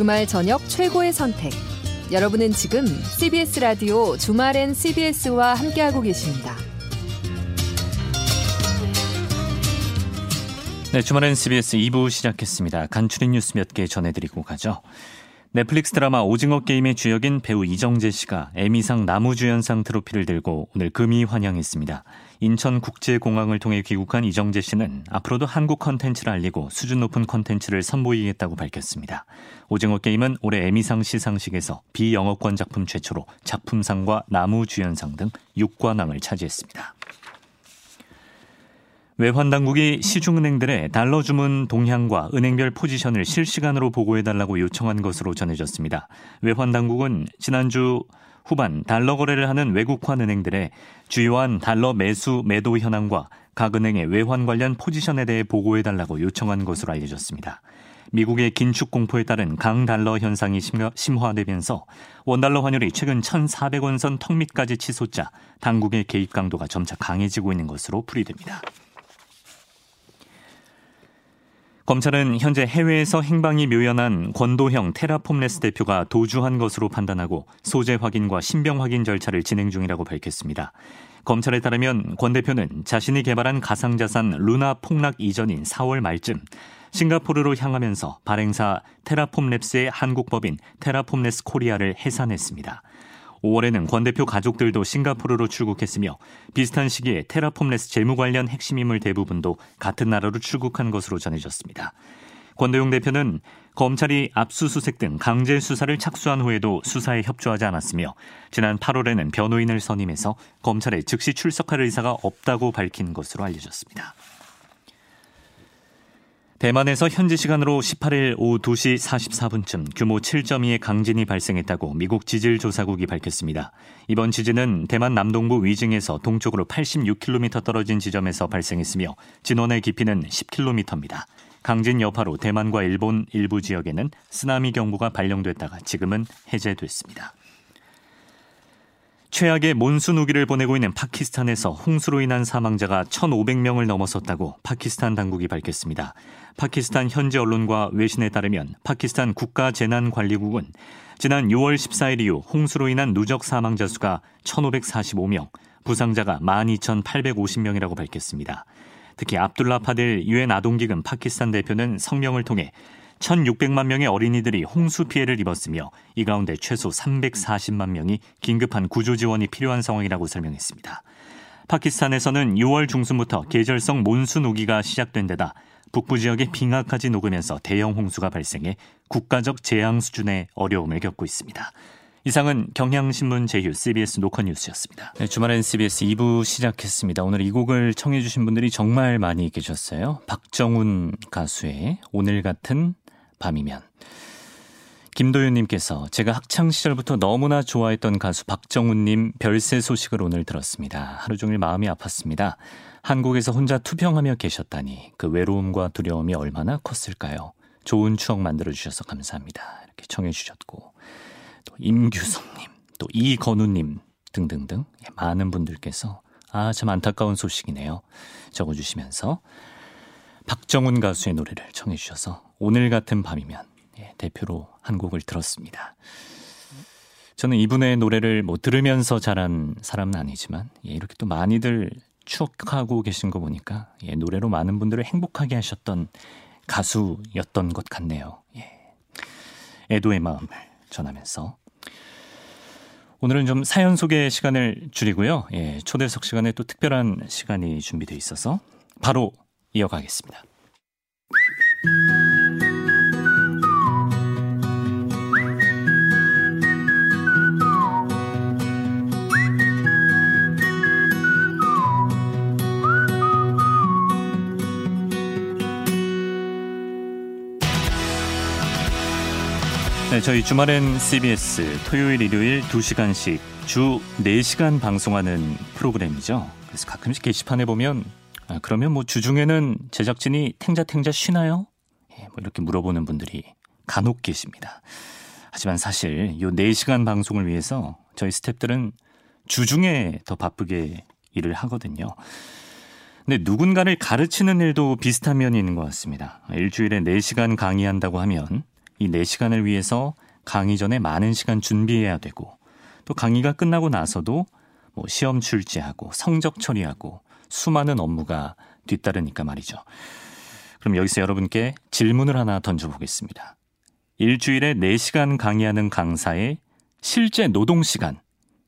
주말 저녁 최고의 선택. 여러분은 지금 CBS 라디오 주말엔 CBS와 함께하고 계십니다. 네, 주말엔 CBS 2부 시작했습니다. 간추린 뉴스 몇 개 전해드리고 가죠. 넷플릭스 드라마 오징어 게임의 주역인 배우 이정재 씨가 에미상 남우주연상 트로피를 들고 오늘 금의환향했습니다. 인천국제공항을 통해 귀국한 이정재 씨는 앞으로도 한국 컨텐츠를 알리고 수준 높은 컨텐츠를 선보이겠다고 밝혔습니다. 오징어 게임은 올해 에미상 시상식에서 비영어권 작품 최초로 작품상과 나무주연상 등 6관왕을 차지했습니다. 외환 당국이 시중은행들의 달러 주문 동향과 은행별 포지션을 실시간으로 보고해달라고 요청한 것으로 전해졌습니다. 외환 당국은 지난주 후반 달러 거래를 하는 외국환 은행들의 주요한 달러 매수 매도 현황과 각 은행의 외환 관련 포지션에 대해 보고해달라고 요청한 것으로 알려졌습니다. 미국의 긴축 공포에 따른 강달러 현상이 심화되면서 원달러 환율이 최근 1,400원 선 턱 밑까지 치솟자 당국의 개입 강도가 점차 강해지고 있는 것으로 풀이됩니다. 검찰은 현재 해외에서 행방이 묘연한 권도형 테라폼레스 대표가 도주한 것으로 판단하고 소재 확인과 신병 확인 절차를 진행 중이라고 밝혔습니다. 검찰에 따르면 권 대표는 자신이 개발한 가상자산 루나 폭락 이전인 4월 말쯤 싱가포르로 향하면서 발행사 테라폼랩스의 한국 법인 테라폼랩스 코리아를 해산했습니다. 5월에는 권 대표 가족들도 싱가포르로 출국했으며 비슷한 시기에 테라폼랩스 재무 관련 핵심 인물 대부분도 같은 나라로 출국한 것으로 전해졌습니다. 권도형 대표는 검찰이 압수수색 등 강제 수사를 착수한 후에도 수사에 협조하지 않았으며 지난 8월에는 변호인을 선임해서 검찰에 즉시 출석할 의사가 없다고 밝힌 것으로 알려졌습니다. 대만에서 현지 시간으로 18일 오후 2시 44분쯤 규모 7.2의 강진이 발생했다고 미국 지질조사국이 밝혔습니다. 이번 지진은 대만 남동부 위징에서 동쪽으로 86km 떨어진 지점에서 발생했으며 진원의 깊이는 10km입니다. 강진 여파로 대만과 일본 일부 지역에는 쓰나미 경보가 발령됐다가 지금은 해제됐습니다. 최악의 몬순 우기를 보내고 있는 파키스탄에서 홍수로 인한 사망자가 1,500명을 넘어섰다고 파키스탄 당국이 밝혔습니다. 파키스탄 현지 언론과 외신에 따르면 파키스탄 국가재난관리국은 지난 6월 14일 이후 홍수로 인한 누적 사망자 수가 1,545명, 부상자가 12,850명이라고 밝혔습니다. 특히 압둘라 파델 유엔 아동기금 파키스탄 대표는 성명을 통해 1,600만 명의 어린이들이 홍수 피해를 입었으며 이 가운데 최소 340만 명이 긴급한 구조 지원이 필요한 상황이라고 설명했습니다. 파키스탄에서는 6월 중순부터 계절성 몬순 우기가 시작된 데다 북부 지역에 빙하까지 녹으면서 대형 홍수가 발생해 국가적 재앙 수준의 어려움을 겪고 있습니다. 이상은 경향신문 제휴 CBS 노컷뉴스였습니다. 네, 주말엔 CBS 2부 시작했습니다. 오늘 이 곡을 청해 주신 분들이 정말 많이 계셨어요. 박정훈 가수의 오늘 같은 밤이면 김도윤님께서 제가 학창 시절부터 너무나 좋아했던 가수 박정훈님 별세 소식을 오늘 들었습니다. 하루 종일 마음이 아팠습니다. 한국에서 혼자 투병하며 계셨다니 그 외로움과 두려움이 얼마나 컸을까요? 좋은 추억 만들어 주셔서 감사합니다. 이렇게 청해 주셨고 또 임규성님, 또 이건우님 등등등 예, 많은 분들께서 아 참 안타까운 소식이네요. 적어주시면서 박정훈 가수의 노래를 청해 주셔서 오늘 같은 밤이면 예, 대표로 한 곡을 들었습니다. 저는 이분의 노래를 뭐 들으면서 자란 사람은 아니지만 예, 이렇게 또 많이들 추억하고 계신 거 보니까 예, 노래로 많은 분들을 행복하게 하셨던 가수였던 것 같네요. 예. 애도의 마음을 전하면서 오늘은 좀 사연 소개 시간을 줄이고요. 예, 초대석 시간에 또 특별한 시간이 준비되어 있어서 바로 이어가겠습니다. 네, 저희 주말엔 CBS 토요일, 일요일 2시간씩 주 4시간 방송하는 프로그램이죠. 그래서 가끔씩 게시판에 보면 아, 그러면 뭐 주중에는 제작진이 탱자탱자 쉬나요? 예, 뭐 이렇게 물어보는 분들이 간혹 계십니다. 하지만 사실 요 4시간 방송을 위해서 저희 스탭들은 주중에 더 바쁘게 일을 하거든요. 근데 누군가를 가르치는 일도 비슷한 면이 있는 것 같습니다. 일주일에 4시간 강의한다고 하면 이 4시간을 위해서 강의 전에 많은 시간 준비해야 되고 또 강의가 끝나고 나서도 뭐 시험 출제하고 성적 처리하고 수많은 업무가 뒤따르니까 말이죠. 그럼 여기서 여러분께 질문을 하나 던져보겠습니다. 일주일에 4시간 강의하는 강사의 실제 노동 시간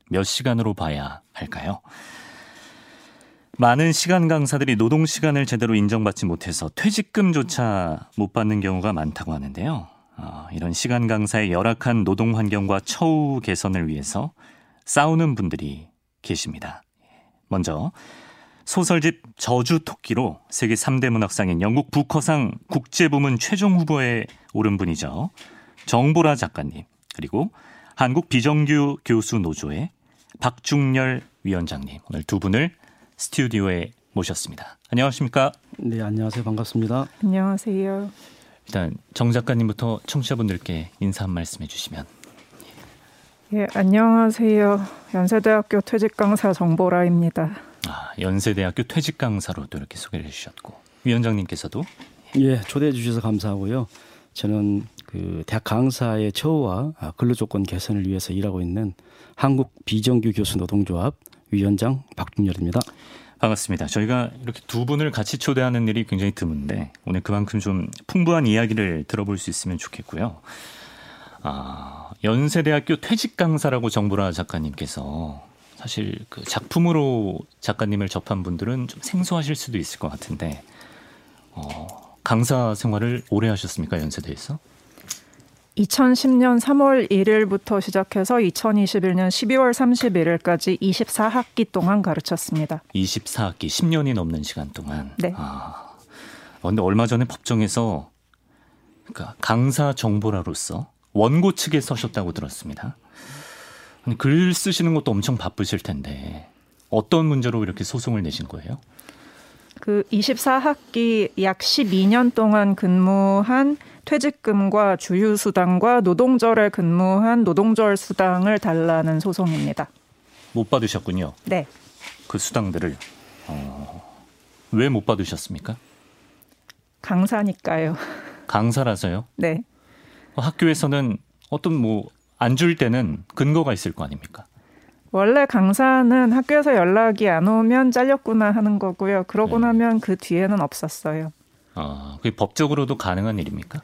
몇 시간으로 봐야 할까요? 많은 시간 강사들이 노동 시간을 제대로 인정받지 못해서 퇴직금조차 못 받는 경우가 많다고 하는데요. 어, 이런 시간 강사의 열악한 노동 환경과 처우 개선을 위해서 싸우는 분들이 계십니다. 먼저 소설집 저주 토끼로 세계 3대 문학상인 영국 부커상 국제부문 최종 후보에 오른 분이죠. 정보라 작가님 그리고 한국 비정규 교수 노조의 박중열 위원장님 오늘 두 분을 스튜디오에 모셨습니다. 안녕하십니까? 네, 안녕하세요. 반갑습니다. 안녕하세요. 일단 정 작가님부터 청취자분들께 인사 한 말씀 해 주시면. 예, 안녕하세요. 연세대학교 퇴직 강사 정보라입니다. 아, 연세대학교 퇴직 강사로 또 이렇게 소개를 해주셨고 위원장님께서도 예, 초대해 주셔서 감사하고요. 저는 그 대학 강사의 처우와 근로 조건 개선을 위해서 일하고 있는 한국 비정규 교수 노동조합 위원장 박준열입니다. 반갑습니다. 저희가 이렇게 두 분을 같이 초대하는 일이 굉장히 드문데 오늘 그만큼 좀 풍부한 이야기를 들어볼 수 있으면 좋겠고요. 아, 연세대학교 퇴직 강사라고 정보라 작가님께서 사실 그 작품으로 작가님을 접한 분들은 좀 생소하실 수도 있을 것 같은데 어, 강사 생활을 오래 하셨습니까 연세대에서? 2010년 3월 1일부터 시작해서 2021년 12월 31일까지 24학기 동안 가르쳤습니다. 24학기 10년이 넘는 시간 동안. 네. 아, 근데 얼마 전에 법정에서 그러니까 강사 정보라로서 원고 측에 서셨다고 들었습니다. 글 쓰시는 것도 엄청 바쁘실 텐데 어떤 문제로 이렇게 소송을 내신 거예요? 그 24학기 약 12년 동안 근무한 퇴직금과 주휴수당과 노동절에 근무한 노동절 수당을 달라는 소송입니다. 못 받으셨군요. 네. 그 수당들을 어, 왜 못 받으셨습니까? 강사니까요. 강사라서요? 네. 학교에서는 어떤 뭐 안 줄 때는 근거가 있을 거 아닙니까? 원래 강사는 학교에서 연락이 안 오면 잘렸구나 하는 거고요. 그러고 네. 나면 그 뒤에는 없었어요. 아, 그게 법적으로도 가능한 일입니까?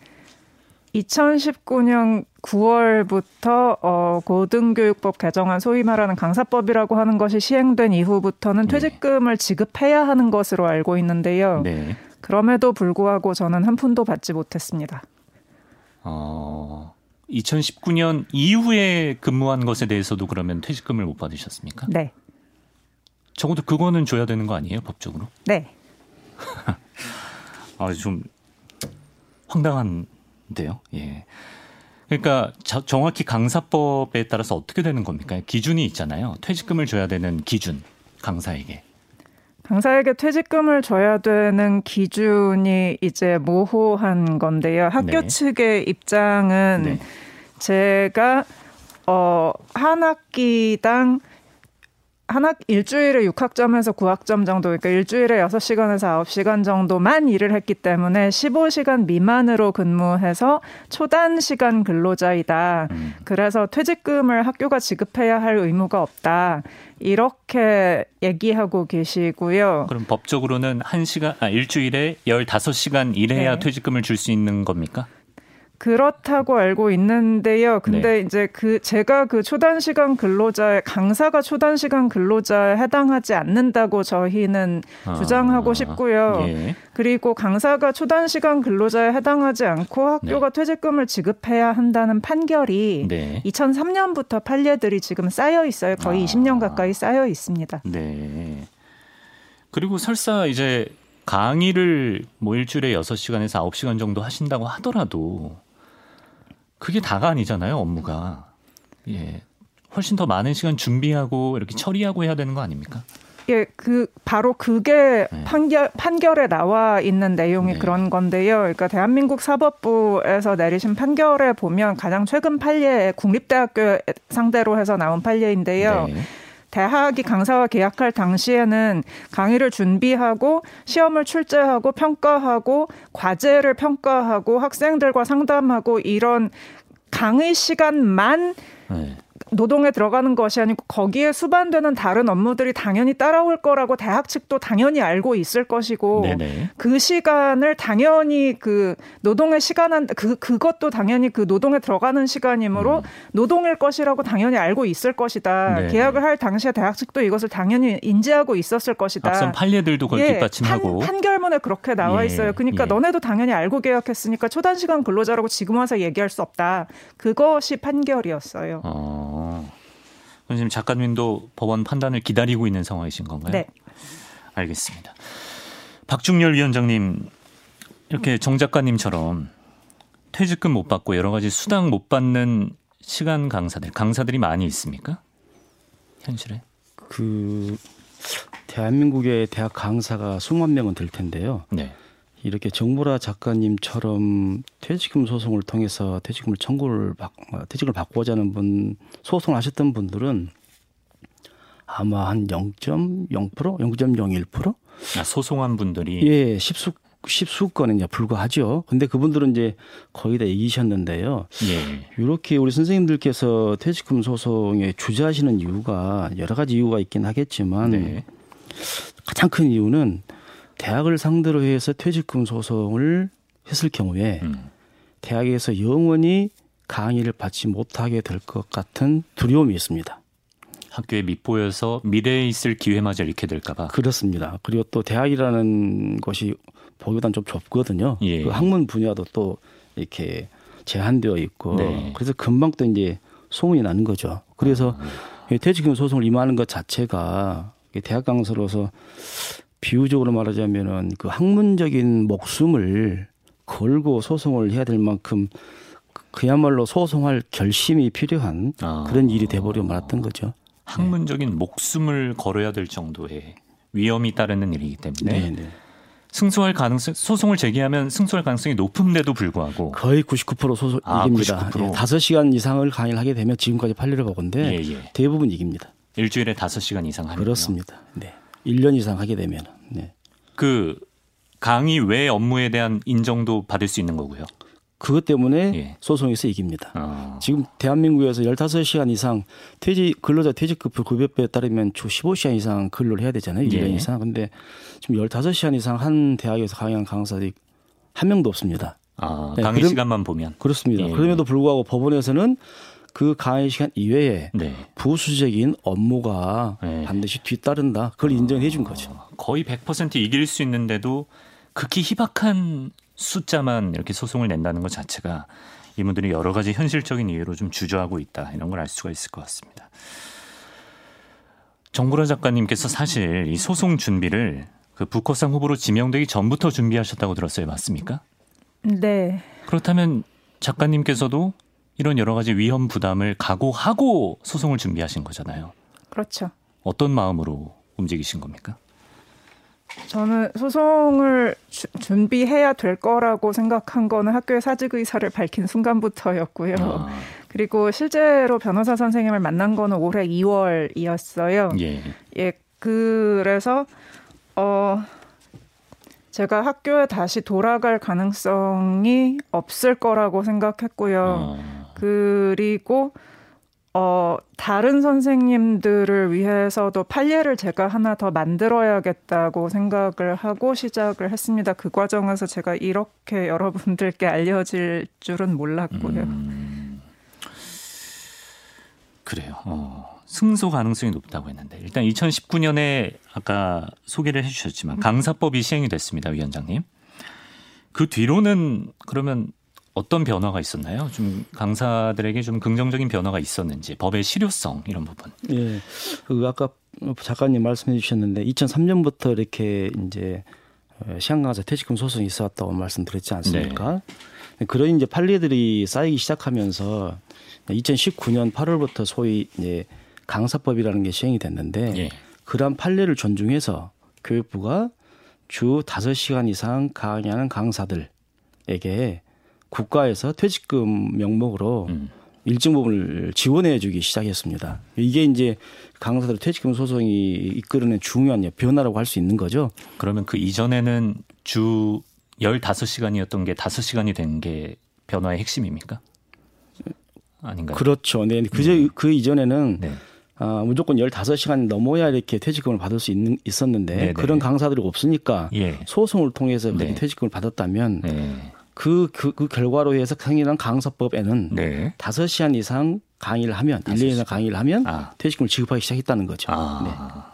2019년 9월부터 어, 고등교육법 개정안 소위 말하는 강사법이라고 하는 것이 시행된 이후부터는 네. 퇴직금을 지급해야 하는 것으로 알고 있는데요. 네. 그럼에도 불구하고 저는 한 푼도 받지 못했습니다. 어, 2019년 이후에 근무한 것에 대해서도 그러면 퇴직금을 못 받으셨습니까? 네. 적어도 그거는 줘야 되는 거 아니에요, 법적으로? 네. 아, 좀 황당한 데요. 예. 그러니까 자- 정확히 강사법에 따라서 어떻게 되는 겁니까? 기준이 있잖아요. 퇴직금을 줘야 되는 기준 강사에게. 강사에게 퇴직금을 줘야 되는 기준이 이제 모호한 건데요. 학교 네. 측의 입장은 네. 제가 어, 한 학기당 한 학, 일주일에 6학점에서 9학점 정도, 그러니까 일주일에 6시간에서 9시간 정도만 일을 했기 때문에 15시간 미만으로 근무해서 초단 시간 근로자이다. 음. 그래서 퇴직금을 학교가 지급해야 할 의무가 없다. 이렇게 얘기하고 계시고요. 그럼 법적으로는 한 시간, 아, 일주일에 15시간 일해야 네. 퇴직금을 줄 수 있는 겁니까? 그렇다고 알고 있는데요. 근데 네. 이제 그 제가 그 초단 시간 근로자의 강사가 초단 시간 근로자에 해당하지 않는다고 저희는 주장하고 아, 싶고요. 예. 그리고 강사가 초단 시간 근로자에 해당하지 않고 학교가 퇴직금을 지급해야 한다는 판결이 네. 2003년부터 판례들이 지금 쌓여 있어요. 거의 아. 20년 가까이 쌓여 있습니다. 네. 그리고 설사 이제 강의를 뭐 일주일에 6시간에서 9시간 정도 하신다고 하더라도 그게 다가 아니잖아요, 업무가. 예. 훨씬 더 많은 시간 준비하고 이렇게 처리하고 해야 되는 거 아닙니까? 예, 그 바로 그게 네. 판결 판결에 나와 있는 내용이 네. 그런 건데요. 그러니까 대한민국 사법부에서 내리신 판결에 보면 가장 최근 판례 국립대학교 상대로 해서 나온 판례인데요. 네. 대학이 강사와 계약할 당시에는 강의를 준비하고 시험을 출제하고 평가하고 과제를 평가하고 학생들과 상담하고 이런 강의 시간만 네. 노동에 들어가는 것이 아니고 거기에 수반되는 다른 업무들이 당연히 따라올 거라고 대학 측도 당연히 알고 있을 것이고 네네. 그 시간을 당연히 그 노동의 시간한 그 그것도 당연히 그 노동에 들어가는 시간이므로 음. 노동일 것이라고 당연히 알고 있을 것이다. 네. 계약을 할 당시에 대학 측도 이것을 당연히 인지하고 있었을 것이다. 앞선 판례들도 그걸 예, 뒷받침하고 판, 결문에 그렇게 나와 예, 있어요. 그러니까 예. 너네도 당연히 알고 계약했으니까 초단 시간 근로자라고 지금 와서 얘기할 수 없다. 그것이 판결이었어요. 어. 그럼 지금 작가님도 법원 판단을 기다리고 있는 상황이신 건가요? 네. 알겠습니다. 박중열 위원장님 이렇게 정 작가님처럼 퇴직금 못 받고 여러 가지 수당 못 받는 시간 강사들 강사들이 많이 있습니까? 현실에? 그 대한민국의 대학 강사가 수만 명은 될 텐데요. 네. 이렇게 정보라 작가님처럼 퇴직금 소송을 통해서 퇴직금을 청구를 받, 어, 퇴직을 받고자 하는 분 소송하셨던 분들은 아마 한 0.0% 0.01% 아, 소송한 분들이 예, 십수 십수 건에 이제 불과하죠. 근데 그분들은 이제 거의 다 이기셨는데요. 예. 이렇게 우리 선생님들께서 퇴직금 소송에 주저하시는 이유가 여러 가지 이유가 있긴 하겠지만 네. 가장 큰 이유는 대학을 상대로 해서 퇴직금 소송을 했을 경우에 음. 대학에서 영원히 강의를 받지 못하게 될 것 같은 두려움이 있습니다. 학교에 밑보여서 미래에 있을 기회마저 잃게 될까봐. 그렇습니다. 그리고 또 대학이라는 것이 보기보다는 좀 좁거든요. 예. 그 학문 분야도 또 이렇게 제한되어 있고 네. 그래서 금방 또 이제 소문이 나는 거죠. 그래서 아. 이 퇴직금 소송을 임하는 것 자체가 이 대학 강사로서 비유적으로 말하자면은 그 학문적인 목숨을 걸고 소송을 해야 될 만큼 그- 그야말로 소송할 결심이 필요한 아. 그런 일이 돼버려 말았던 거죠. 학문적인 목숨을 걸어야 될 정도의 위험이 따르는 일이기 때문에 네, 네. 승소할 가능성 소송을 제기하면 승소할 가능성이 높은데도 불구하고 거의 99% 소송 아, 이깁니다. 99%. 예, 5시간 이상을 강의를 하게 되면 지금까지 판례를 보건데 예, 예. 대부분 이깁니다. 일주일에 다섯 시간 이상 하는 그렇습니다. 네. 1년 이상 하게 되면. 네. 그 강의 외 업무에 대한 인정도 받을 수 있는 거고요. 그것 때문에 예. 소송에서 이깁니다. 어. 지금 대한민국에서 15시간 이상 퇴직 근로자 퇴직급 급여법에 따르면 주 15시간 이상 근로를 해야 되잖아요. 예. 1년 이상. 근데 지금 15시간 이상 한 대학에서 강의한 강사들이 한 명도 없습니다. 아, 네, 강의 그럼- 시간만 보면 그렇습니다. 예. 그럼에도 불구하고 법원에서는 그 강의 시간 이외에 네. 부수적인 업무가 네. 반드시 뒤따른다. 그걸 인정해 준 거죠. 거의 100% 이길 수 있는데도 극히 희박한 숫자만 이렇게 소송을 낸다는 것 자체가 이분들이 여러 가지 현실적인 이유로 좀 주저하고 있다 이런 걸 알 수가 있을 것 같습니다. 정보라 작가님께서 사실 이 소송 준비를 그 부커상 후보로 지명되기 전부터 준비하셨다고 들었어요. 맞습니까? 네. 그렇다면 작가님께서도 이런 여러 가지 위험 부담을 각오하고 소송을 준비하신 거잖아요. 그렇죠. 어떤 마음으로 움직이신 겁니까? 저는 소송을 주- 준비해야 될 거라고 생각한 거는 학교의 사직 의사를 밝힌 순간부터였고요. 아, 그리고 실제로 변호사 선생님을 만난 거는 올해 2월이었어요. 예. 예, 그래서 어 제가 학교에 다시 돌아갈 가능성이 없을 거라고 생각했고요. 어, 그리고 어 다른 선생님들을 위해서도 판례를 제가 하나 더 만들어야겠다고 생각을 하고 시작을 했습니다. 그 과정에서 제가 이렇게 여러분들께 알려질 줄은 몰랐고요. 음, 그래요. 어, 승소 가능성이 높다고 했는데 일단 2019년에 아까 소개를 해주셨지만 강사법이 시행이 됐습니다, 위원장님. 그 뒤로는 그러면 어떤 변화가 있었나요? 좀 강사들에게 좀 긍정적인 변화가 있었는지 법의 실효성 이런 부분. 예. 그 아까 작가님 말씀해 주셨는데 2003년부터 이렇게 이제 시한 강사 퇴직금 소송이 있어왔다고 말씀드렸지 않습니까? 그런 이제 판례들이 쌓이기 시작하면서 2019년 8월부터 소위 이제 강사법이라는 게 시행이 됐는데 예. 그러한 판례를 존중해서 교육부가 주 5시간 이상 강의하는 강사들에게 국가에서 퇴직금 명목으로 음. 일정 부분을 지원해 주기 시작했습니다. 이게 이제 강사들 퇴직금 소송이 이끌어낸 중요한 변화라고 할 수 있는 거죠. 그러면 그 이전에는 주 15시간이었던 게 5시간이 된 게 변화의 핵심입니까? 아닌가요? 그렇죠. 네. 그저 네. 그 이전에는 네. 아, 무조건 15시간 넘어야 이렇게 퇴직금을 받을 수 있는, 있었는데 네네. 그런 강사들이 없으니까 예. 소송을 통해서 네. 퇴직금을 받았다면 네. 그, 그, 그 결과로 해서 생일한 강사법에는 네. 다섯 시간 이상 강의를 하면, 다섯 1년 이상 시간. 강의를 하면 아. 퇴직금을 지급하기 시작했다는 거죠. 네. 아,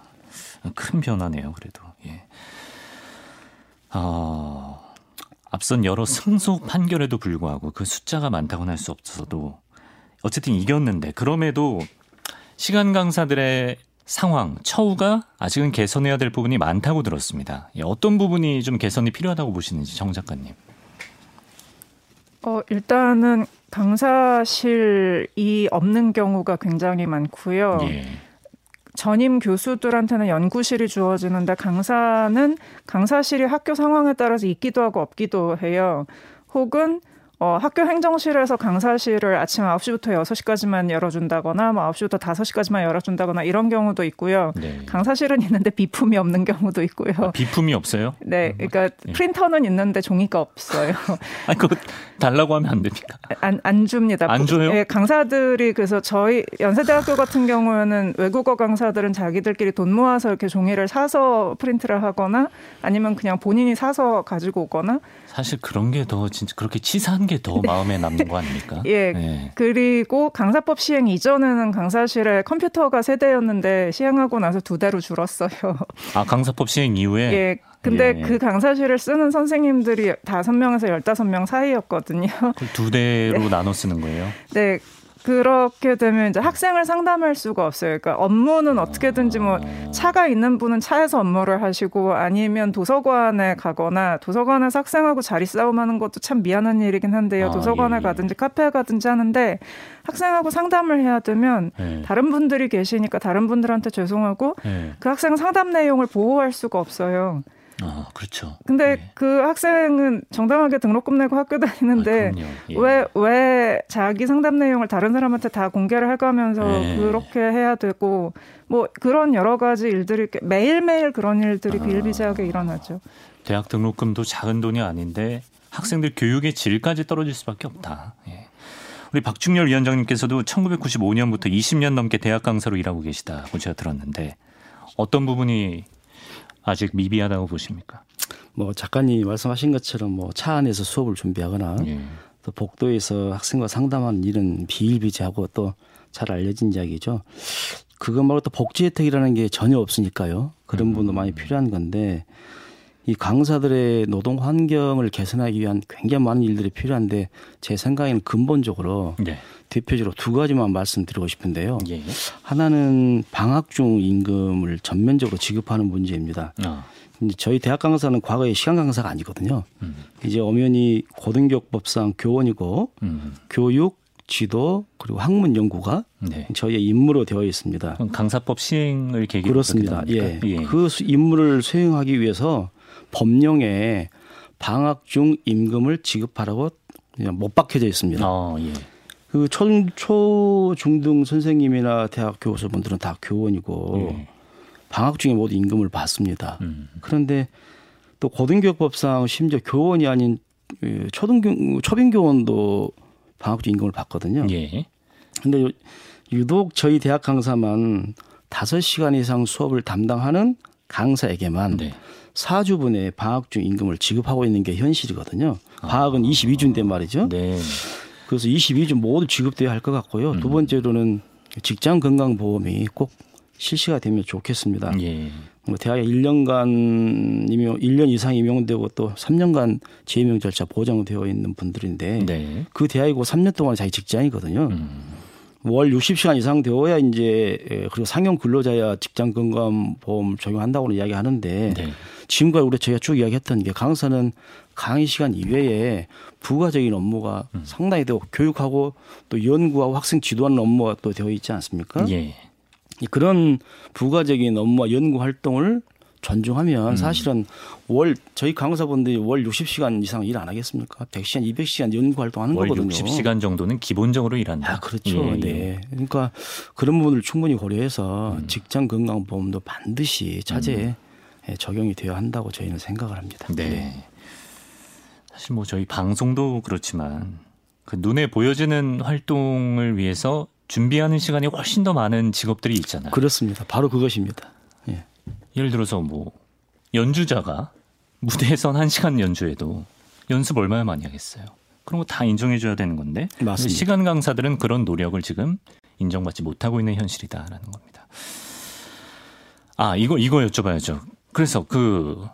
큰 변화네요, 그래도. 예. 어, 앞선 여러 승소 판결에도 불구하고 그 숫자가 많다고는 할 수 없어도 어쨌든 이겼는데 그럼에도 시간 강사들의 상황, 처우가 아직은 개선해야 될 부분이 많다고 들었습니다. 예, 어떤 부분이 좀 개선이 필요하다고 보시는지 정 작가님. 어, 일단은 강사실이 없는 경우가 굉장히 많고요. 예. 전임 교수들한테는 연구실이 주어지는데 강사는 강사실이 학교 상황에 따라서 있기도 하고 없기도 해요. 혹은 어, 학교 행정실에서 강사실을 아침 9시부터 6시까지만 열어준다거나 뭐 9시부터 5시까지만 열어준다거나 이런 경우도 있고요. 네. 강사실은 있는데 비품이 없는 경우도 있고요. 비품이 없어요? 네, 그러니까 예. 프린터는 있는데 종이가 없어요. 아니, 그거 달라고 하면 안 됩니까? 안, 안 줍니다. 안 줘요? 예, 강사들이 그래서 저희 연세대학교 같은 경우에는 외국어 강사들은 자기들끼리 돈 모아서 이렇게 종이를 사서 프린트를 하거나 아니면 그냥 본인이 사서 가지고 오거나 사실 그런 게 더 진짜 그렇게 치사한 게 더 마음에 남는 거 아닙니까? 예. 네. 그리고 강사법 시행 이전에는 강사실에 컴퓨터가 세 대였는데 시행하고 나서 두 대로 줄었어요. 아 강사법 시행 이후에 예. 근데 예. 그 강사실을 쓰는 선생님들이 다섯 명에서 열다섯 명 사이였거든요. 두 대로 나눠 쓰는 거예요. 네. 그렇게 되면 이제 학생을 상담할 수가 없어요. 그러니까 업무는 어떻게든지 뭐 차가 있는 분은 차에서 업무를 하시고 아니면 도서관에 가거나 도서관에서 학생하고 자리 싸움하는 것도 참 미안한 일이긴 한데요. 아, 도서관에 예, 예. 가든지 카페에 가든지 하는데 학생하고 상담을 해야 되면 네. 다른 분들이 계시니까 다른 분들한테 죄송하고 네. 그 학생 상담 내용을 보호할 수가 없어요. 아 그렇죠. 근데 네. 그 학생은 정당하게 등록금 내고 학교 다니는데 아, 그럼요. 예. 왜, 왜 자기 상담 내용을 다른 사람한테 다 공개를 해가면서 네. 그렇게 해야 되고, 뭐 그런 여러 가지 일들이 매일매일 그런 일들이 아. 비일비재하게 일어나죠. 대학 등록금도 작은 돈이 아닌데 학생들 교육의 질까지 떨어질 수밖에 없다. 예. 우리 박중열 위원장님께서도 1995년부터 20년 넘게 대학 강사로 일하고 계시다고 제가 들었는데 어떤 부분이 아직 미비하다고 보십니까? 뭐 작가님이 말씀하신 것처럼 뭐 차 안에서 수업을 준비하거나 예. 또 복도에서 학생과 상담하는 일은 비일비재하고 또 잘 알려진 이야기죠. 그것 말고 또 복지 혜택이라는 게 전혀 없으니까요. 그런 부분도 많이 필요한 건데 이 강사들의 노동 환경을 개선하기 위한 굉장히 많은 일들이 필요한데 제 생각에는 근본적으로 네. 대표적으로 두 가지만 말씀드리고 싶은데요. 예. 하나는 방학 중 임금을 전면적으로 지급하는 문제입니다. 아. 저희 대학 강사는 과거에 시간 강사가 아니거든요. 음. 이제 엄연히 고등교육법상 교원이고 음. 교육, 지도 그리고 학문 연구가 네. 저희의 임무로 되어 있습니다. 강사법 시행을 계기로 그렇습니다. 예. 됩니까? 그 수- 임무를 수행하기 위해서 법령에 방학 중 임금을 지급하라고 그냥 못 박혀져 있습니다. 어, 예. 그 초, 초, 중등 선생님이나 대학 교수분들은 다 교원이고 예. 방학 중에 모두 임금을 받습니다. 음. 그런데 또 고등교육법상 심지어 교원이 아닌 그 초등교 초빙 교원도 방학 중 임금을 받거든요. 예. 근데 요- 유독 저희 대학 강사만 다섯 시간 이상 수업을 담당하는 강사에게만 네. 사주분의 방학 중 임금을 지급하고 있는 게 현실이거든요. 방학은 22주인데 말이죠. 아. 네. 그래서 22주 모두 지급돼야 할 것 같고요. 음. 두 번째로는 직장 건강 보험이 꼭 실시가 되면 좋겠습니다. 예. 뭐 대학에 1년간 임용, 1년 이상 임용되고 또 3년간 재임용 절차 보장되어 있는 분들인데 네. 그 대학이고 3년 동안 자기 직장이거든요. 음. 월 60시간 이상 되어야 이제 에, 그리고 상용 근로자야 직장 건강 보험 적용한다고는 이야기하는데 네. 지금까지 우리 저희가 쭉 이야기했던 게 강사는 강의 시간 이외에 부가적인 업무가 음. 상당히 되고 교육하고 또 연구하고 학생 지도하는 업무가 또 되어 있지 않습니까? 예. 이 그런 부가적인 업무와 연구 활동을 존중하면 음. 사실은 월 저희 강사분들이 월 60시간 이상 일 안 하겠습니까? 100시간, 200시간 연구 활동하는 거거든요. 60시간 정도는 기본적으로 일한다. 아, 그렇죠. 예, 예. 네. 그러니까 그런 부분을 충분히 고려해서 음. 직장 건강보험도 반드시 차제에 음. 예, 적용이 되어야 한다고 저희는 생각을 합니다. 네. 네. 사실 뭐 저희 방송도 그렇지만 그 눈에 보여지는 활동을 위해서 준비하는 시간이 훨씬 더 많은 직업들이 있잖아요. 그렇습니다. 바로 그것입니다. 예. 예를 들어서 뭐 연주자가 무대에선 한 시간 연주해도 연습 얼마나 많이 하겠어요. 그런 거 다 인정해줘야 되는 건데 맞습니다. 시간 강사들은 그런 노력을 지금 인정받지 못하고 있는 현실이다라는 겁니다. 아 이거 이거 여쭤봐야죠. 그래서 그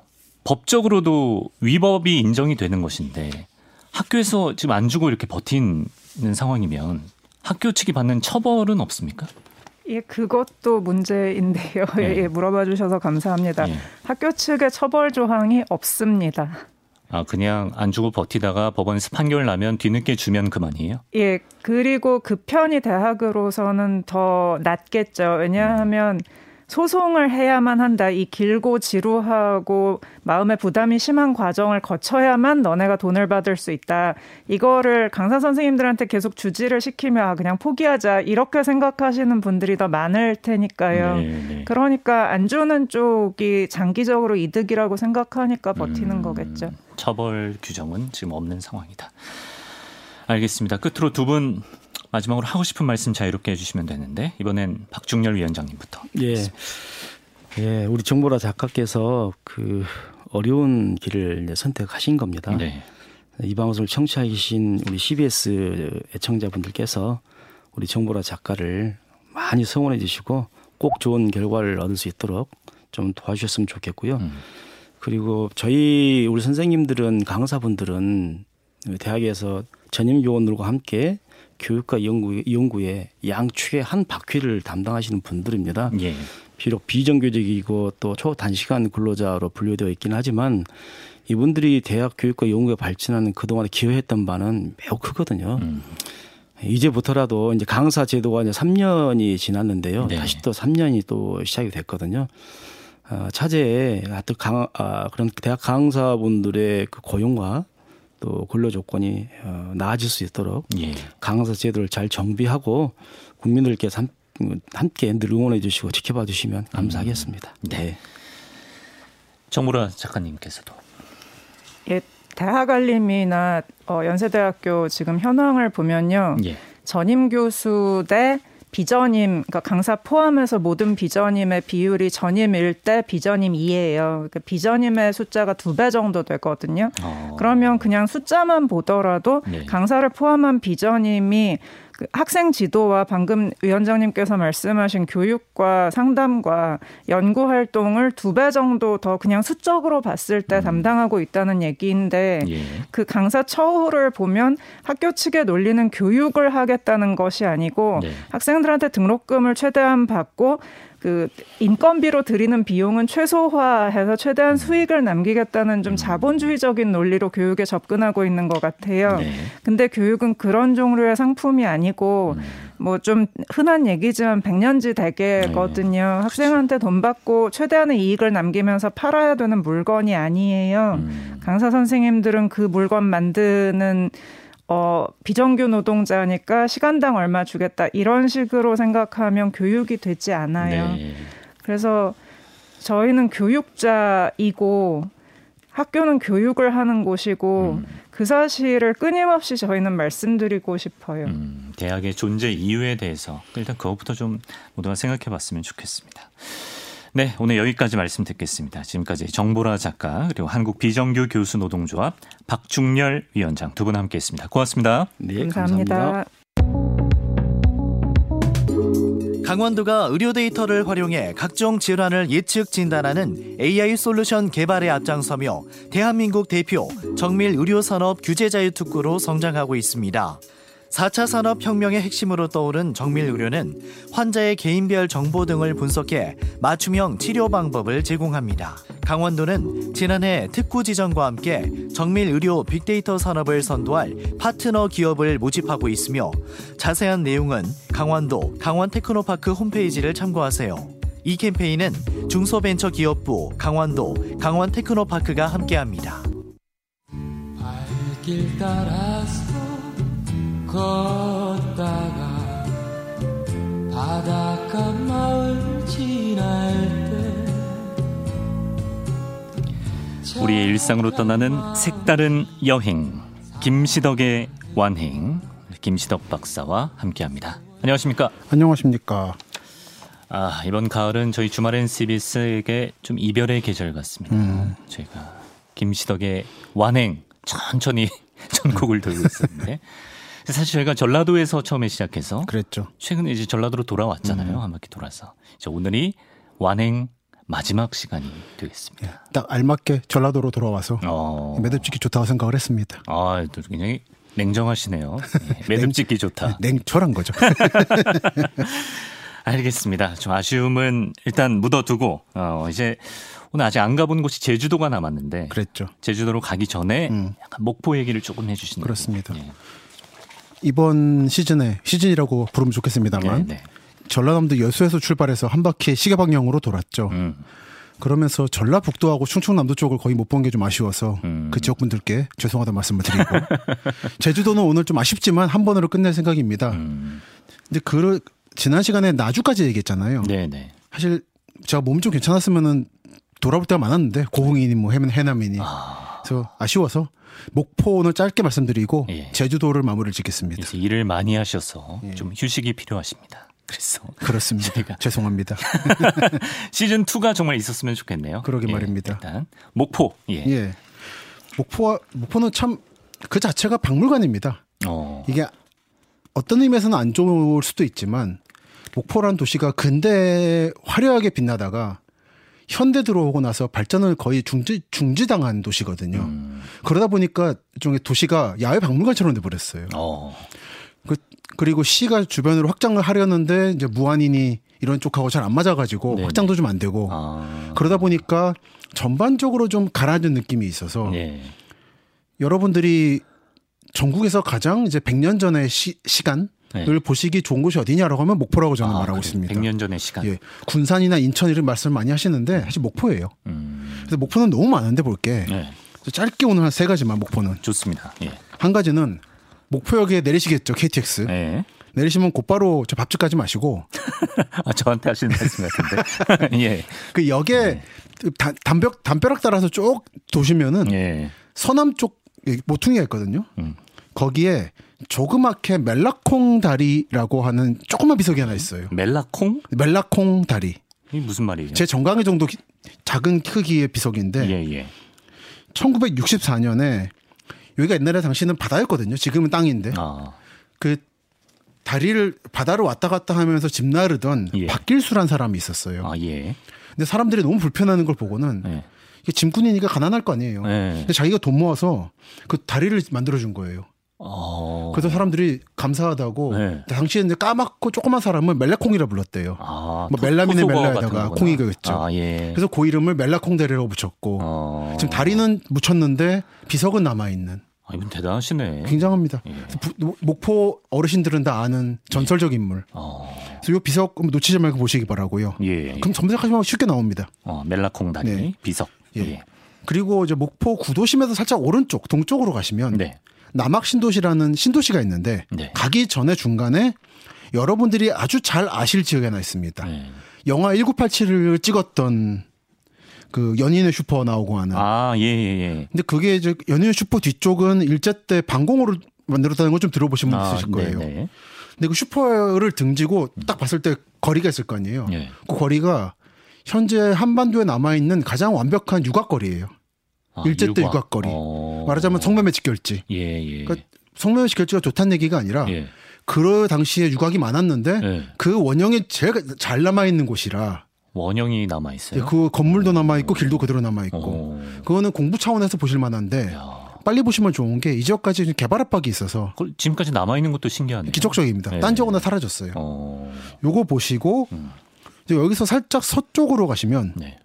법적으로도 위법이 인정이 되는 것인데 학교에서 지금 안 주고 이렇게 버티는 상황이면 학교 측이 받는 처벌은 없습니까? 예, 그것도 문제인데요. 네. 예, 물어봐 주셔서 감사합니다. 예. 학교 측의 처벌 조항이 없습니다. 아, 그냥 안 주고 버티다가 법원에서 판결 나면 뒤늦게 주면 그만이에요? 예, 그리고 그 편이 대학으로서는 더 낫겠죠. 왜냐하면 음. 소송을 해야만 한다. 이 길고 지루하고 마음의 부담이 심한 과정을 거쳐야만 너네가 돈을 받을 수 있다. 이거를 강사 선생님들한테 계속 주지를 시키면 아, 그냥 포기하자. 이렇게 생각하시는 분들이 더 많을 테니까요. 네, 네. 그러니까 안 주는 쪽이 장기적으로 이득이라고 생각하니까 버티는 음, 거겠죠. 처벌 규정은 지금 없는 상황이다. 알겠습니다. 끝으로 두분 마지막으로 하고 싶은 말씀 자유롭게 해주시면 되는데 이번엔 박중렬 위원장님부터. 예, 예, 우리 정보라 작가께서 그 어려운 길을 선택하신 겁니다. 네. 이 방송을 청취하 계신 우리 CBS 애청자분들께서 우리 정보라 작가를 많이 성원해 주시고 꼭 좋은 결과를 얻을 수 있도록 좀 도와주셨으면 좋겠고요. 음. 그리고 저희 우리 선생님들은 강사분들은 대학에서 전임 요원들과 함께 교육과 연구, 연구의 양축의 한 바퀴를 담당하시는 분들입니다. 예. 비록 비정규직이고 또 초단시간 근로자로 분류되어 있긴 하지만 이분들이 대학 교육과 연구에 발전하는 그동안에 기여했던 바는 매우 크거든요. 음. 이제부터라도 이제 강사 제도가 이제 3년이 지났는데요. 네. 다시 또 3년이 또 시작이 됐거든요. 어, 차제에 하여튼 강, 아, 그런 대학 강사분들의 그 고용과 또 근로 조건이 어, 나아질 수 있도록 예. 강사 제도를 잘 정비하고 국민들께서 함께 늘 응원해 주시고 지켜봐 주시면 감사하겠습니다. 음. 네. 정무라 작가님께서도 예, 대학 알림이나 어, 연세대학교 지금 현황을 보면요. 예. 전임 교수 대 비전임, 그러니까 강사 포함해서 모든 비전임의 비율이 전임일 때 비전임 2예요. 그러니까 비전임의 숫자가 두 배 정도 되거든요. 어. 그러면 그냥 숫자만 보더라도 네. 강사를 포함한 비전임이 그 학생 지도와 방금 위원장님께서 말씀하신 교육과 상담과 연구 활동을 두 배 정도 더 그냥 수적으로 봤을 때 음. 담당하고 있다는 얘기인데 예. 그 강사 처우를 보면 학교 측의 논리는 교육을 하겠다는 것이 아니고 네. 학생들한테 등록금을 최대한 받고 그 인건비로 들이는 비용은 최소화해서 최대한 수익을 남기겠다는 좀 자본주의적인 논리로 교육에 접근하고 있는 것 같아요. 네. 근데 교육은 그런 종류의 상품이 아니고 음. 뭐좀 흔한 얘기지만 백년지 대계거든요. 네. 학생한테 돈 받고 최대한의 이익을 남기면서 팔아야 되는 물건이 아니에요. 음. 강사 선생님들은 그 물건 만드는 어, 비정규 노동자니까 시간당 얼마 주겠다 이런 식으로 생각하면 교육이 되지 않아요. 네. 그래서 저희는 교육자이고 학교는 교육을 하는 곳이고 음. 그 사실을 끊임없이 저희는 말씀드리고 싶어요. 음, 대학의 존재 이유에 대해서 일단 그것부터 좀 모두가 생각해 봤으면 좋겠습니다. 네, 오늘 여기까지 말씀 듣겠습니다. 지금까지 정보라 작가 그리고 한국 비정규 교수 노동조합 박중렬 위원장 두 분 함께했습니다. 고맙습니다. 네, 감사합니다. 감사합니다. 강원도가 의료 데이터를 활용해 각종 질환을 예측 진단하는 AI 솔루션 개발에 앞장서며 대한민국 대표 정밀 의료 산업 규제 자유 특구로 성장하고 있습니다. 4차 산업혁명의 핵심으로 떠오른 정밀의료는 환자의 개인별 정보 등을 분석해 맞춤형 치료 방법을 제공합니다. 강원도는 지난해 특구 지정과 함께 정밀의료 빅데이터 산업을 선도할 파트너 기업을 모집하고 있으며 자세한 내용은 강원도 강원테크노파크 홈페이지를 참고하세요. 이 캠페인은 중소벤처기업부 강원도 강원 테크노파크가 함께합니다. 걷다가 바닷가 마을 지날 때 우리의 일상으로 떠나는 색다른 여행 김시덕의 완행 김시덕 박사와 함께합니다. 안녕하십니까? 안녕하십니까? 아 이번 가을은 저희 주말엔 CBS에게 좀 이별의 계절 같습니다. 음. 저희가 김시덕의 완행 천천히 전곡을 돌고 있었는데 사실 저희가 전라도에서 처음에 시작해서 그랬죠. 최근에 이제 전라도로 돌아왔잖아요. 음. 한 바퀴 돌아서. 이제 오늘이 완행 마지막 시간이 되겠습니다. 예, 딱 알맞게 전라도로 돌아와서 어. 매듭 짓기 좋다고 생각을 했습니다. 아, 또 굉장히 냉정하시네요. 예, 매듭 짓기 좋다. 냉철한 거죠. 알겠습니다. 좀 아쉬움은 일단 묻어두고 어, 이제 오늘 아직 안 가본 곳이 제주도가 남았는데 그랬죠. 제주도로 가기 전에 음. 약간 목포 얘기를 조금 해주시는 그렇습니다. 예. 이번 시즌에 시즌이라고 부르면 좋겠습니다만 네, 네. 전라남도 여수에서 출발해서 한 바퀴 시계 방향으로 돌았죠. 음. 그러면서 전라북도하고 충청남도 쪽을 거의 못 본 게 좀 아쉬워서 음. 그 지역 분들께 죄송하다 말씀을 드리고 제주도는 오늘 좀 아쉽지만 한 번으로 끝낼 생각입니다. 음. 근데 그 지난 시간에 나주까지 얘기했잖아요. 네네. 네. 사실 제가 몸 좀 괜찮았으면은 돌아볼 때가 많았는데 고흥이니 뭐 해남이니 아. 그래서 아쉬워서 목포는 짧게 말씀드리고 예. 제주도를 마무리를 짓겠습니다. 일을 많이 하셔서 예. 좀 휴식이 필요하십니다. 그래서 그렇습니다. 제가 죄송합니다. 시즌 2가 정말 있었으면 좋겠네요. 그러게 예, 말입니다. 일단 목포. 예. 예. 목포와 목포는 참 그 자체가 박물관입니다. 어. 이게 어떤 의미에서는 안 좋을 수도 있지만 목포라는 도시가 근대 화려하게 빛나다가 현대 들어오고 나서 발전을 거의 중지 중지당한 도시거든요. 음. 그러다 보니까 일종의 도시가 야외 박물관처럼 돼버렸어요. 어. 그, 그리고 시가 주변으로 확장을 하려는데 이제 무한인이 이런 쪽하고 잘 안 맞아가지고 네네. 확장도 좀 안 되고 아. 그러다 보니까 전반적으로 좀 가라앉은 느낌이 있어서 네. 여러분들이 전국에서 가장 이제 100년 전의 시, 시간 네. 보시기 좋은 곳이 어디냐라고 하면 목포라고 저는 아, 말하고 그래. 있습니다. 100년 전의 시간. 예. 군산이나 인천 이런 말씀 많이 하시는데 사실 목포예요. 음. 그래서 목포는 너무 많은데 볼게. 네. 짧게 오늘 한 세 가지만 목포는. 좋습니다. 예. 한 가지는 목포역에 내리시겠죠 KTX. 네. 내리시면 곧바로 저 밥집 가지 마시고. 아, 저한테 하시는 말씀 같은데. 예. 그 역에 네. 담벽 담벼락 따라서 쭉 도시면은 예. 서남 쪽 모퉁이가 있거든요. 음. 거기에 조그맣게 멜라콩 다리라고 하는 조그만 비석이 하나 있어요. 멜라콩? 멜라콩 다리. 이게 무슨 말이에요? 제 정강이 정도 작은 크기의 비석인데 예, 예. 1964년에 여기가 옛날에 당시는 바다였거든요. 지금은 땅인데 아. 그 다리를 바다로 왔다 갔다 하면서 집 나르던 예. 박길수란 사람이 있었어요. 아, 예. 근데 사람들이 너무 불편하는 걸 보고는 예. 이게 짐꾼이니까 가난할 거 아니에요. 예. 근데 자기가 돈 모아서 그 다리를 만들어 준 거예요. 어. 그래서 사람들이 감사하다고 네. 당시에 이제 까맣고 조그만 사람은 멜라콩이라 불렀대요. 아, 뭐 멜라민의 멜라에다가 콩이겠죠. 아, 예. 그래서 그 이름을 멜라콩 대리라고 붙였고 어. 지금 다리는 묻혔는데 비석은 남아 있는. 아, 이분 대단하시네. 굉장합니다. 예. 목포 어르신들은 다 아는 전설적 인물. 어. 그래서 이 비석 놓치지 말고 보시기 바라고요. 예. 그럼 검색하시면 쉽게 나옵니다. 어, 멜라콩 다리 네. 비석. 예. 예. 그리고 이제 목포 구도심에서 살짝 오른쪽 동쪽으로 가시면 네. 남학 신도시라는 신도시가 있는데 네. 가기 전에 중간에 여러분들이 아주 잘 아실 지역에 하나 있습니다. 네. 영화 1987을 찍었던 그 연인의 슈퍼 나오고 하는. 아, 예, 예, 예. 근데 그게 이제 연인의 슈퍼 뒤쪽은 일제 때 방공호를 만들었다는 걸 좀 들어보신 분 아, 있으실 거예요. 네네. 근데 그 슈퍼를 등지고 딱 봤을 때 거리가 있을 거 아니에요. 예. 그 거리가 현재 한반도에 남아 있는 가장 완벽한 육각거리예요. 아, 일제 때 유곽. 거리 어... 말하자면 성매매 직 결지. 예, 예. 그러니까 성매매 직 결지가 좋다는 얘기가 아니라 예. 그 당시에 유곽이 많았는데 예. 그 원형이 제일 잘 남아 있는 곳이라. 원형이 남아 있어요. 네, 그 건물도 남아 있고 길도 그대로 남아 있고. 어... 그거는 공부 차원에서 보실 만한데. 야... 빨리 보시면 좋은 게 이 지역까지 개발 압박이 있어서 지금까지 남아 있는 것도 신기하네요. 기적적입니다. 네. 딴 지역은 다 사라졌어요. 어... 요거 보시고 음. 여기서 살짝 서쪽으로 가시면 네.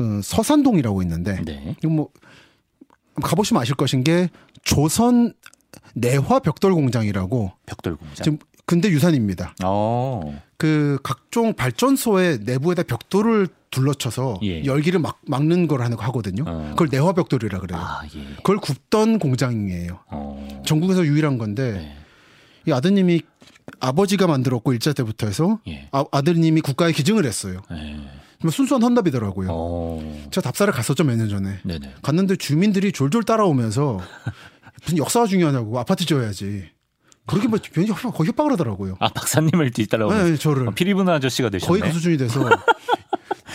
그 서산동이라고 있는데 네. 이거 뭐 가보시면 아실 것인 게 조선 내화 벽돌 공장이라고 벽돌 공장 지금 근데 유산입니다. 어. 그 각종 발전소의 내부에다 벽돌을 둘러쳐서 예. 열기를 막, 막는 걸 하는 거 하거든요. 어. 그걸 내화 벽돌이라 그래요. 아, 예. 그걸 굽던 공장이에요. 어. 전국에서 유일한 건데 네. 이 아드님이 아버지가 만들었고 일자 때부터 해서 예. 아, 아들님이 국가에 기증을 했어요. 예. 순수한 헌납이더라고요. 어. 제가 답사를 갔었죠 몇 년 전에. 네네. 갔는데 주민들이 졸졸 따라오면서 무슨 역사가 중요하냐고 아파트 지어야지. 그렇게 뭐 굉장히 거의 협박을 하더라고요. 아 박사님을 뒤따라오면서 네, 저를 어, 피리부는 아저씨가 되셨네. 거의 그 수준이 돼서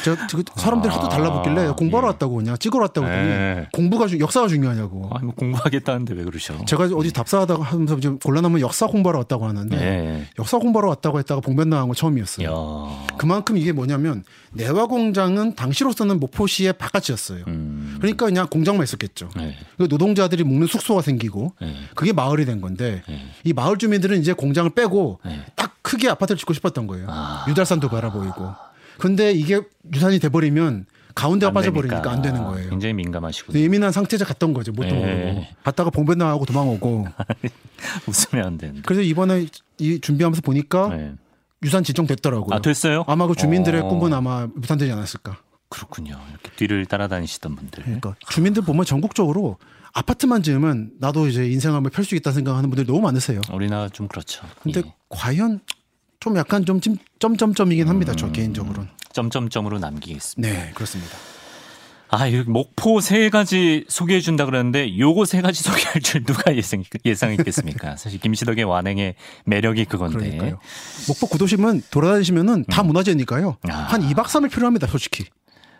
제가 그 사람들이 하도 달라붙길래 아, 공부하러 예. 왔다고 그냥 찍으러 왔다고 예. 공부가 역사가 중요하냐고. 아니 뭐 공부하겠다는데 왜 그러셔? 제가 어디 답사하다가 하면서 좀 곤란하면 역사 공부하러 왔다고 하는데 예. 역사 공부하러 왔다고 했다가 봉변 나간 거 처음이었어요. 야. 그만큼 이게 뭐냐면 내화 공장은 당시로서는 목포시의 바깥이었어요. 음. 그러니까 그냥 공장만 있었겠죠. 네. 노동자들이 묵는 숙소가 생기고 네. 그게 마을이 된 건데 네. 이 마을 주민들은 이제 공장을 빼고 딱 크게 아파트를 짓고 싶었던 거예요. 아. 유달산도 바라보이고. 근데 이게 유산이 돼버리면 가운데가 빠져버리니까 안 되는 거예요. 굉장히 민감하시고 예민한 상태자 갔던 거죠. 보통 네. 갔다가 봉변 나가고 도망오고 웃으면 안 되는. 그래서 이번에 이 준비하면서 보니까 네. 유산 지정됐더라고요. 아 됐어요? 아마 그 주민들의 어. 꿈은 아마 무산되지 않았을까. 그렇군요. 이렇게 뒤를 따라다니시던 분들. 그러니까 주민들 보면 전국적으로 아파트만 지으면 나도 이제 인생을 한번 펼 수 있다 생각하는 분들이 너무 많으세요. 우리나라 좀 그렇죠. 근데 예. 과연 좀 약간 좀 점점점이긴 합니다. 음, 저 개인적으로는. 점점점으로 남기겠습니다. 네, 그렇습니다. 아, 목포 세 가지 소개해 준다 그러는데 요거 세 가지 소개할 줄 누가 예상, 예상했겠습니까? 사실 김시덕의 완행의 매력이 그건데. 그러니까요. 목포 구도심은 돌아다니시면은 다 음. 문화재니까요. 아. 한 2박 3일 필요합니다, 솔직히.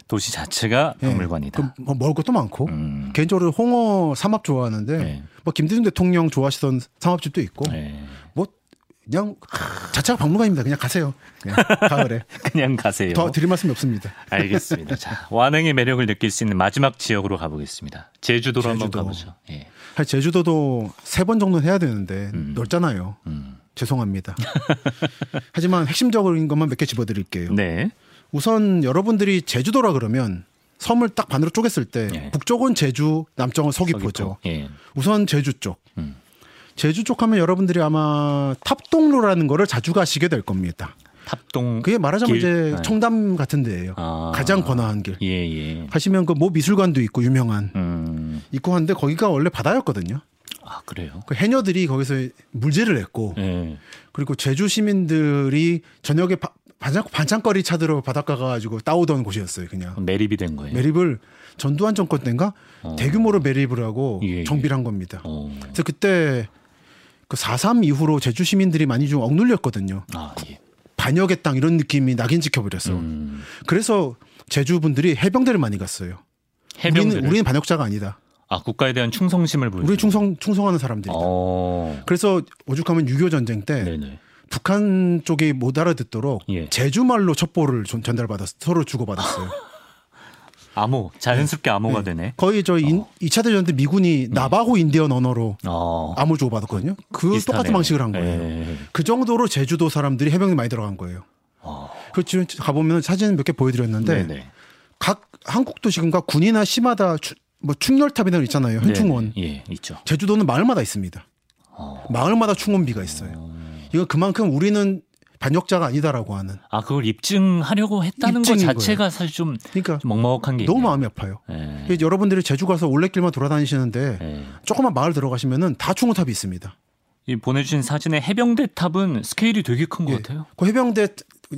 도시 자체가 네. 박물관이다. 네. 뭐 먹을 것도 많고 음. 개인적으로 홍어 삼합 좋아하는데 네. 뭐 김대중 대통령 좋아하시던 삼합집도 있고 네. 뭐 그냥 자체가 박물관입니다. 그냥 가세요. 그냥 가을에. 그냥 가세요. 더 드릴 말씀이 없습니다. 알겠습니다. 자, 완행의 매력을 느낄 수 있는 마지막 지역으로 가보겠습니다. 제주도로 제주도. 한번 가보죠. 예. 제주도도 세 번 정도는 해야 되는데 음. 넓잖아요. 음. 죄송합니다. 하지만 핵심적인 것만 몇 개 집어드릴게요. 네. 우선 여러분들이 제주도라 그러면 섬을 딱 반으로 쪼갰을 때 예. 북쪽은 제주, 남쪽은 서귀포죠. 서귀포. 예. 우선 제주 쪽. 음. 제주 쪽 하면 여러분들이 아마 탑동로라는 거를 자주 가시게 될 겁니다. 탑동 그게 말하자면 길? 이제 네. 청담 같은 데예요. 아. 가장 번화한 길. 예, 예. 가시면 그뭐 미술관도 있고 유명한 음. 있고 한데 거기가 원래 바다였거든요. 아 그래요? 그 해녀들이 거기서 물질을 했고 예. 그리고 제주 시민들이 저녁에 바, 반찬, 반찬거리 찾으러 바닷가 가가지고 따오던 곳이었어요. 그냥 매립이 된 거예요. 매립을 전두환 정권 때인가 어. 대규모로 매립을 하고 예, 예. 정비를 한 겁니다. 어. 그래서 그때 그 4.3 이후로 제주 시민들이 많이 좀 억눌렸거든요. 아, 예. 반역의 땅 이런 느낌이 낙인 찍혀버렸어. 음. 그래서 제주 분들이 해병대를 많이 갔어요. 해병대를? 우리는, 우리는 반역자가 아니다. 아 국가에 대한 충성심을 보여. 우리 충성 충성하는 사람들이다. 어. 그래서 오죽하면 6.25 전쟁 때 네네. 북한 쪽이 못 알아듣도록 예. 제주 말로 첩보를 전달받았 서로 주고받았어요. 암호 자연스럽게 암호가 네. 되네. 거의 저 인, 어. 2차 대전 때 미군이 네. 나바호 인디언 언어로 어. 암호 주고 받았거든요. 그 비슷하네. 똑같은 방식을 한 거예요. 네. 그 정도로 제주도 사람들이 해병이 많이 들어간 거예요. 어. 그 지금 가보면 사진 몇 개 보여드렸는데 네네. 네. 각 한국 도시군과 군이나 시마다 추, 뭐 충렬탑이나 있잖아요. 현충원. 네, 네. 예, 있죠. 제주도는 마을마다 있습니다. 어. 마을마다 충원비가 있어요. 어. 이거 그만큼 우리는 반역자가 아니다라고 하는. 아 그걸 입증하려고 했다는 것 자체가 거예요. 사실 좀, 그러니까 좀 먹먹한 게 너무 있네요. 마음이 아파요. 네. 여러분들이 제주 가서 올레길만 돌아다니시는데 네. 조그만 마을 들어가시면은 다 충원탑이 있습니다. 이 보내주신 사진의 해병대 탑은 스케일이 되게 큰것 예. 같아요. 그 해병대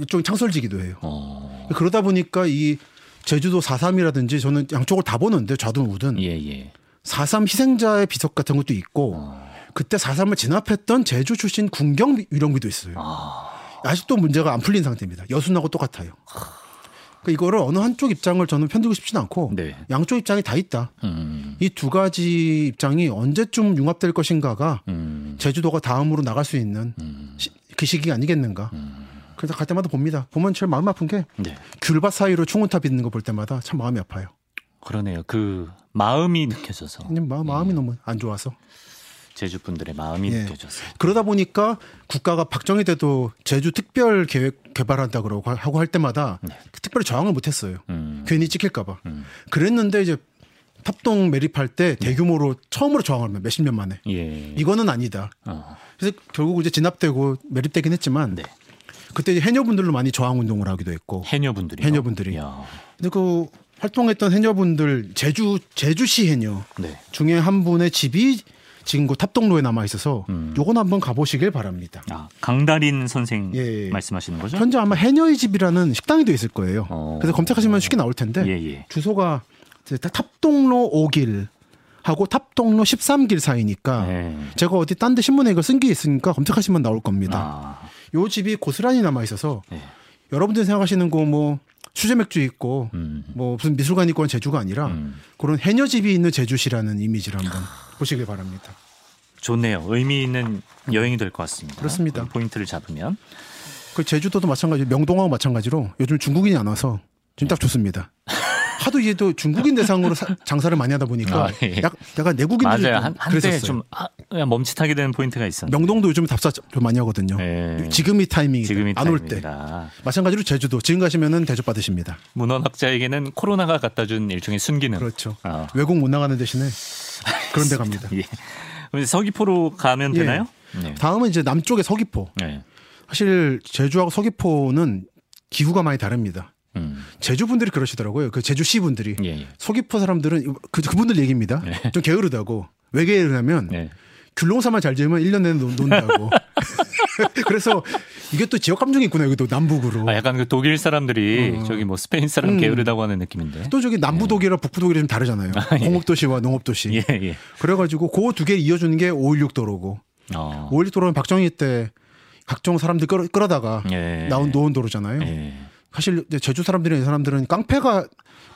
쪽 창설지기도 해요. 어. 그러다 보니까 이 제주도 4.3이라든지 저는 양쪽을 다 보는데 좌든 우든 예, 예. 4.3 희생자의 비석 같은 것도 있고 어. 그때 4.3을 진압했던 제주 출신 군경 위령비도 있어요. 아. 아직도 문제가 안 풀린 상태입니다. 여순하고 똑같아요. 그러니까 이거를 어느 한쪽 입장을 저는 편들고 싶지는 않고 네. 양쪽 입장이 다 있다. 음. 이두 가지 입장이 언제쯤 융합될 것인가가 음. 제주도가 다음으로 나갈 수 있는 음. 시, 그 시기가 아니겠는가. 음. 그래서 갈 때마다 봅니다. 보면 제일 마음 아픈 게 네. 귤밭 사이로 충원탑 있는 거 볼 때마다 참 마음이 아파요. 그러네요. 그 마음이 느껴져서. 마, 마음이 네. 너무 안 좋아서. 제주 분들의 마음이 예. 느껴졌어요. 그러다 보니까 국가가 박정희 때도 제주 특별 계획 개발한다 그러고 하고 할 때마다 네. 특별히 저항을 못했어요. 음. 괜히 찍힐까봐. 음. 그랬는데 이제 탑동 매립할 때 대규모로 처음으로 저항을 합니다. 몇십 년 만에. 예. 이거는 아니다. 어. 그래서 결국 이제 진압되고 매립되긴 했지만 네. 그때 해녀분들로 많이 저항 운동을 하기도 했고 해녀분들이 해녀분들이. 근데 그 활동했던 해녀분들 제주 제주시 해녀 네. 중에 한 분의 집이 지금 그 탑동로에 남아 있어서 음. 요건 한번 가보시길 바랍니다. 아, 강다린 선생 예. 말씀하시는 거죠? 현재 아마 해녀의 집이라는 식당이 돼 있을 거예요. 어. 그래서 검색하시면 쉽게 나올 텐데 예, 예. 주소가 탑동로 5길 하고 탑동로 13길 사이니까 네. 제가 어디 딴 데 신문에 이걸 쓴게 있으니까 검색하시면 나올 겁니다. 아. 요 집이 고스란히 남아 있어서 네. 여러분들이 생각하시는 거 뭐 수제 맥주 있고 음. 뭐 무슨 미술관 있고 한 제주가 아니라 음. 그런 해녀 집이 있는 제주시라는 이미지를 한번 보시길 바랍니다. 좋네요. 의미 있는 여행이 될 것 같습니다. 그렇습니다. 포인트를 잡으면. 그 제주도도 마찬가지, 명동하고 마찬가지로 요즘 중국인이 안 와서 지금 딱 좋습니다. 하도 이제 또 중국인 대상으로 사, 장사를 많이 하다 보니까 아, 예. 약간 내국인들이 맞아요. 한, 한때 좀 아, 멈칫하게 되는 포인트가 있었는데 명동도 요즘 답사 좀 많이 하거든요. 예. 지금이 타이밍이 지금이 안 올 때. 마찬가지로 제주도 지금 가시면은 대접 받으십니다. 문헌학자에게는 코로나가 갖다 준 일종의 순기능. 그렇죠. 어. 외국 못 나가는 대신에 그런 데 갑니다. 예. 서귀포로 가면 예. 되나요? 네. 다음은 이제 남쪽의 서귀포. 네. 사실 제주하고 서귀포는 기후가 많이 다릅니다. 음. 제주 분들이 그러시더라고요. 그 제주시 분들이 예, 예. 서귀포 사람들은 그 그분들 얘기입니다. 예. 좀 게으르다고 왜 게으르냐면 예. 귤농사만 잘 지으면 1년 내내 논 다고. 그래서 이게 또 지역 감정이 있구나 여기도 남북으로. 아, 약간 그 독일 사람들이 어. 저기 뭐 스페인 사람 음. 게으르다고 하는 느낌인데. 또 저기 남부 예. 독일이랑 북부 독일이 좀 다르잖아요. 아, 예. 공업 도시와 농업 도시. 그래가지고 그 두 개 이어주는 게 516 도로고. 어. 516 도로는 박정희 때 각종 사람들 끌어, 끌어다가 예. 나온 노원 도로잖아요. 사실 제주 사람들이 사람들은 깡패가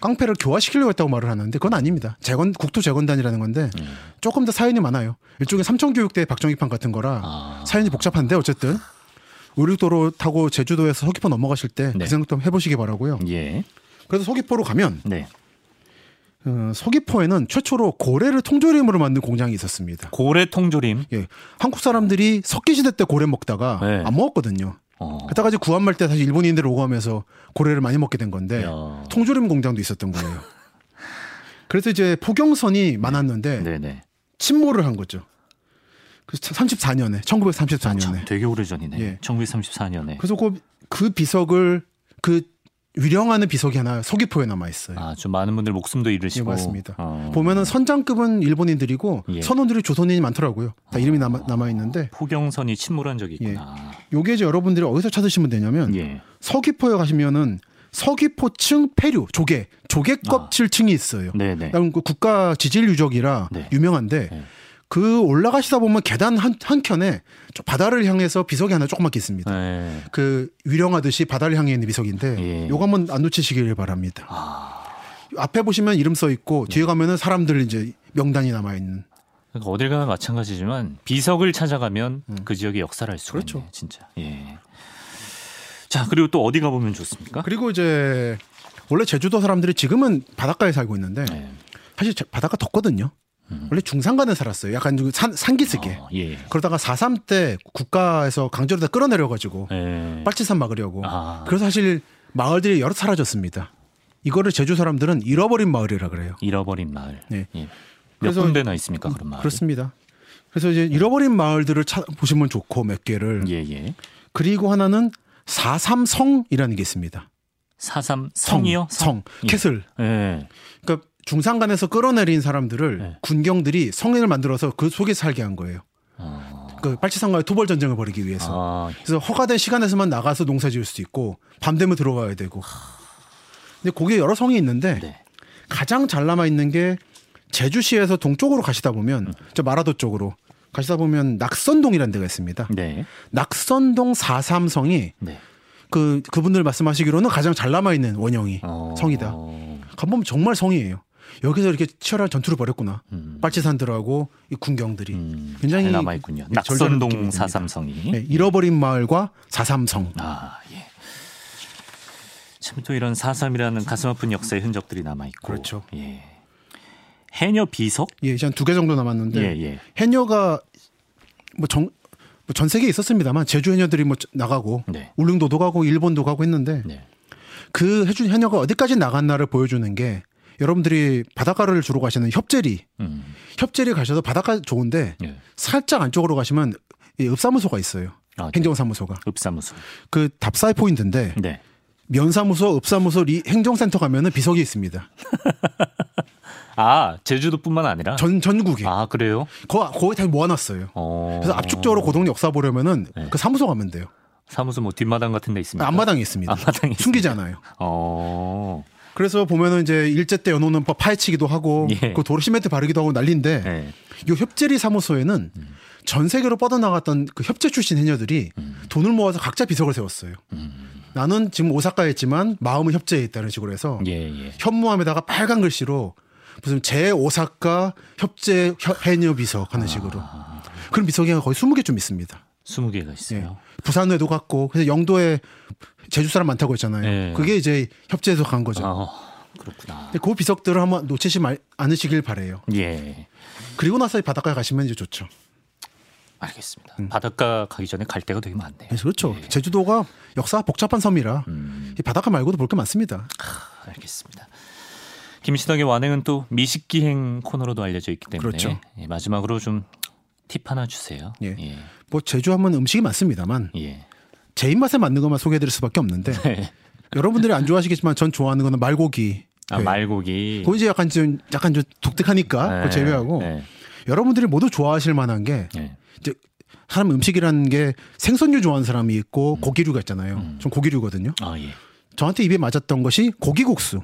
깡패를 교화시키려고 했다고 말을 하는데 그건 아닙니다. 재건 국토 재건단이라는 건데 음. 조금 더 사연이 많아요. 일종의 삼천교육대 박정희판 같은 거라 아. 사연이 복잡한데 어쨌든 우륙도로 타고 제주도에서 서귀포 넘어가실 때그 네. 생각 좀 해보시기 바라고요. 예. 그래서 서귀포로 가면 네. 어, 서귀포에는 최초로 고래를 통조림으로 만든 공장이 있었습니다. 고래 통조림? 예. 한국 사람들이 석기시대 때 고래 먹다가 네. 안 먹었거든요. 어. 그때까 이제 구한말 때 사실 일본인들 오고 하면서 고래를 많이 먹게 된 건데 야. 통조림 공장도 있었던 거예요. 그래서 이제 포경선이 많았는데 네네. 침몰을 한 거죠. 그래서 34년에 1934년에 아, 되게 오래 전이네. 예. 1934년에. 그래서 그, 그 비석을 그 위령하는 비석이 하나 서귀포에 남아 있어요. 아, 좀 많은 분들 목숨도 잃으시고. 예, 맞습니다. 어. 보면은 선장급은 일본인들이고 예. 선원들이 조선인이 많더라고요. 다 이름이 남아, 남아 있는데. 포경선이 침몰한 적이 있구나. 예. 요게 이제 여러분들이 어디서 찾으시면 되냐면 예. 서귀포에 가시면은 서귀포층 폐류 조개 조개 껍질층이 있어요. 네네. 그 국가 지질 유적이라 네. 유명한데. 네. 그 올라가시다 보면 계단 한, 한 켠에 바다를 향해서 비석이 하나 조그맣게 있습니다. 네. 그 위령하듯이 바다를 향해 있는 비석인데 예. 요거 한번 안 놓치시길 바랍니다. 아. 앞에 보시면 이름 써 있고 뒤에 가면은 사람들 이제 명단이 남아 있는. 그러니까 어딜 가나 마찬가지지만 비석을 찾아가면 음. 그 지역의 역사를 알 수가 그렇죠. 있네 진짜. 예. 자 그리고 또 어디 가보면 좋습니까? 그리고 이제 원래 제주도 사람들이 지금은 바닷가에 살고 있는데 네. 사실 바닷가 덥거든요. 음. 원래 중산간에 살았어요. 약간 산, 산기슭에. 어, 예. 그러다가 4.3 때 국가에서 강제로 다 끌어내려가지고 예. 빨치산 막으려고. 아. 그래서 사실 마을들이 여러 사라졌습니다. 이거를 제주 사람들은 잃어버린 마을이라 그래요. 잃어버린 마을. 네. 예. 몇 군데나 있습니까 그런 마을? 그렇습니다. 그래서 이제 잃어버린 마을들을 찾 보시면 좋고 몇 개를. 예, 예. 그리고 하나는 4.3성이라는 게 있습니다. 4.3성이요? 성, 성. 예. 캐슬. 예. 그러니까 중산간에서 끌어내린 사람들을 네. 군경들이 성인을 만들어서 그 속에 살게 한 거예요. 아. 그 빨치산과의 토벌 전쟁을 벌이기 위해서. 아. 그래서 허가된 시간에서만 나가서 농사 지을 수 있고 밤 되면 들어가야 되고. 근데 거기에 여러 성이 있는데 네. 가장 잘 남아 있는 게 제주시에서 동쪽으로 가시다 보면 음. 저 마라도 쪽으로 가시다 보면 낙선동이라는 데가 있습니다. 네. 낙선동 4삼성이 네. 그 그분들 말씀하시기로는 가장 잘 남아 있는 원형이 어... 성이다. 가보면 정말 성이에요. 여기서 이렇게 치열한 전투를 벌였구나. 음. 빨치산들하고 이 군경들이 음. 굉장히 남아 있군요. 낙선동 사삼성이 네, 잃어버린 마을과 사삼성. 아 예. 참 또 이런 사삼이라는 가슴 아픈 역사의 흔적들이 남아 있고. 그렇죠. 예. 해녀 비석? 예, 한두 개 정도 남았는데 예, 예. 해녀가 뭐전 뭐 세계에 있었습니다만 제주 해녀들이 뭐 나가고 네. 울릉도도 가고 일본도 가고 했는데 네. 그 해준 해녀가 어디까지 나갔나를 보여주는 게 여러분들이 바닷가를 주로 가시는 협재리, 음. 협재리 가셔도 바닷가 좋은데 예. 살짝 안쪽으로 가시면 이 읍사무소가 있어요. 아, 네. 행정사무소가. 읍사무소. 그 답사의 포인트인데 네. 면사무소, 읍사무소, 리, 행정센터 가면은 비석이 있습니다. 아 제주도뿐만 아니라 전 전국에. 아 그래요? 거 거기 다 모아놨어요. 어... 그래서 압축적으로 고동 역사 보려면은 네. 그 사무소 가면 돼요. 사무소 뭐 뒷마당 같은 데 있습니다. 앞마당에 있습니다. 앞마당에 숨기지 않아요. 어. 그래서 보면은 이제 일제 때 연호는 파헤치기도 하고 예. 그 도로 시멘트 바르기도 하고 난리인데 예. 이 협재리 사무소에는 음. 전 세계로 뻗어나갔던 그 협재 출신 해녀들이 음. 돈을 모아서 각자 비석을 세웠어요. 음. 나는 지금 오사카에 있지만 마음은 협재에 있다는 식으로 해서 예, 예. 현무암에다가 빨간 글씨로 무슨 제 오사카 협재 해녀 비석 하는 식으로 아. 그런 비석이 거의 20개 좀 있습니다. 20개가 있어요. 예. 부산에도 갔고 그래서 영도에 제주 사람 많다고 했잖아요. 예. 그게 이제 협재에서 간 거죠. 아, 그렇구나. 근데 그 비석들을 한번 놓치지 말, 않으시길 바래요. 예. 그리고 나서 바닷가에 가시면 이제 좋죠. 알겠습니다. 음. 바닷가 가기 전에 갈 데가 되게 많네요. 네, 그렇죠. 예. 제주도가 역사가 복잡한 섬이라 음. 바닷가 말고도 볼 게 많습니다. 아, 알겠습니다. 김신덕의 완행은 또 미식기행 코너로도 알려져 있기 때문에 그렇죠. 예, 마지막으로 좀 팁 하나 주세요. 예. 예. 뭐 제주 하면 음식이 많습니다만 예. 제 입맛에 맞는 것만 소개해드릴 수밖에 없는데 네. 여러분들이 안 좋아하시겠지만 전 좋아하는 거는 말고기. 아, 네. 말고기. 그거 이제 약간 좀 약간 좀 독특하니까 네. 제외하고 네. 여러분들이 모두 좋아하실 만한 게 네. 이제 사람 음식이라는 게 생선류 좋아하는 사람이 있고 음. 고기류가 있잖아요. 음. 전 고기류거든요. 아, 예. 저한테 입에 맞았던 것이 고기국수.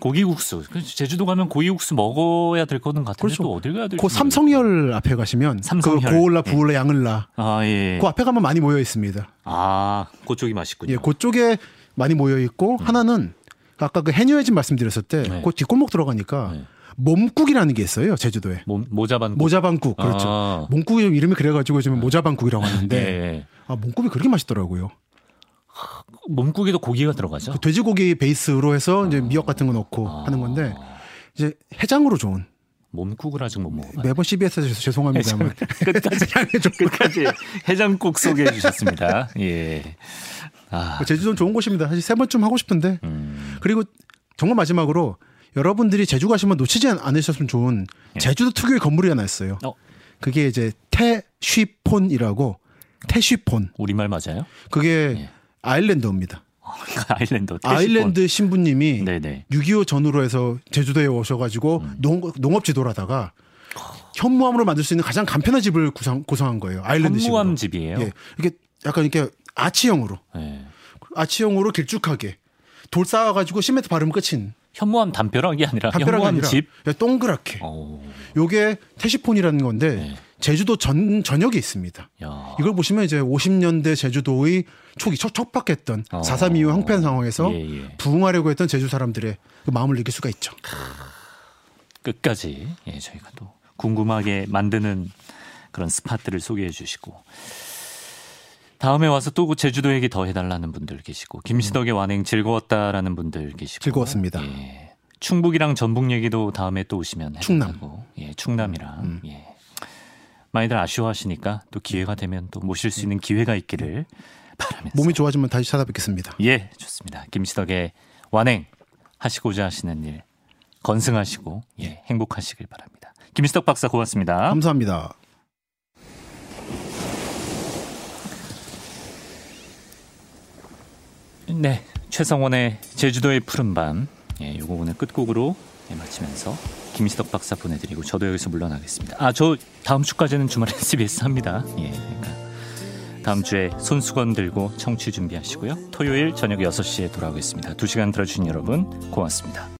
고기국수. 제주도 가면 고기국수 먹어야 될 거는 같은데 그렇죠. 또 어딜 가야 될지. 그 삼성열 앞에 가시면 삼성열. 그 고을라, 네. 부을라, 양을라. 아 예. 그 앞에 가면 많이 모여 있습니다. 아, 그쪽이 맛있군요. 예, 그쪽에 많이 모여 있고 음. 하나는 아까 그 해녀의 집 말씀드렸을 때, 네. 그 뒷골목 들어가니까 네. 몸국이라는 게 있어요 제주도에. 모, 모자반국. 모자반국 그렇죠. 아. 몸국이 이름이 그래가지고 지금 모자반국이라고 하는데, 네. 아 몸국이 그렇게 맛있더라고요. 몸국에도 고기가 들어가죠. 그 돼지고기 베이스로 해서 이제 미역 같은 거 넣고 아. 하는 건데 이제 해장으로 좋은. 몸국을 아직 못 먹어. 매번 CBS에서 죄송합니다. 해장, 끝까지 끝까지 해장국 소개해 주셨습니다. 예. 아. 그 제주도는 좋은 곳입니다. 사실 세 번쯤 하고 싶은데 음. 그리고 정말 마지막으로 여러분들이 제주 가시면 놓치지 않으셨으면 좋은 예. 제주도 특유의 건물이 하나 있어요. 어. 그게 이제 태쉬폰이라고 태쉬폰. 우리말 맞아요? 그게 예. 아일랜드입니다. 아일랜드. 아일랜드 신부님이 6.25 전후로 해서 제주도에 오셔가지고 음. 농, 농업 지도라다가 현무암으로 만들 수 있는 가장 간편한 집을 구성, 구성한 거예요. 아일랜드 현무암 집이에요. 예. 이게 약간 이렇게 아치형으로. 네. 아치형으로 길쭉하게 돌 쌓아가지고 시멘트 바르면 끝인. 현무암 담벼락이 아니라 담벼락이 현무암 아니라 집. 동그랗게. 오. 요게 태시폰이라는 건데 네. 제주도 전 전역에 있습니다. 야. 이걸 보시면 이제 50년대 제주도의 초기 척, 척박했던 어. 4.3 이후 항펜 상황에서 예, 예. 부흥하려고 했던 제주 사람들의 그 마음을 느낄 수가 있죠. 끝까지 예, 저희가 또 궁금하게 만드는 그런 스팟들을 소개해 주시고 다음에 와서 또 제주도 얘기 더 해달라는 분들 계시고 김시덕의 완행 즐거웠다라는 분들 계시고 즐거웠습니다. 예. 충북이랑 전북 얘기도 다음에 또 오시면 충남, 예, 충남이랑 음. 예. 많이들 아쉬워하시니까 또 기회가 되면 또 모실 수 있는 기회가 있기를 바라면서 몸이 좋아지면 다시 찾아뵙겠습니다. 예, 좋습니다. 김시덕의 완행 하시고자 하시는 일 건승하시고 예, 행복하시길 바랍니다. 김시덕 박사 고맙습니다. 감사합니다. 네, 최성원의 제주도의 푸른 밤. 예, 요거 오늘 끝곡으로 예, 마치면서 김시덕 박사 보내드리고 저도 여기서 물러나겠습니다. 아, 저 다음 주까지는 주말에 SBS 합니다. 예, 그러니까 다음 주에 손수건 들고 청취 준비하시고요. 토요일 저녁 6시에 돌아오겠습니다. 2시간 들어주신 여러분 고맙습니다.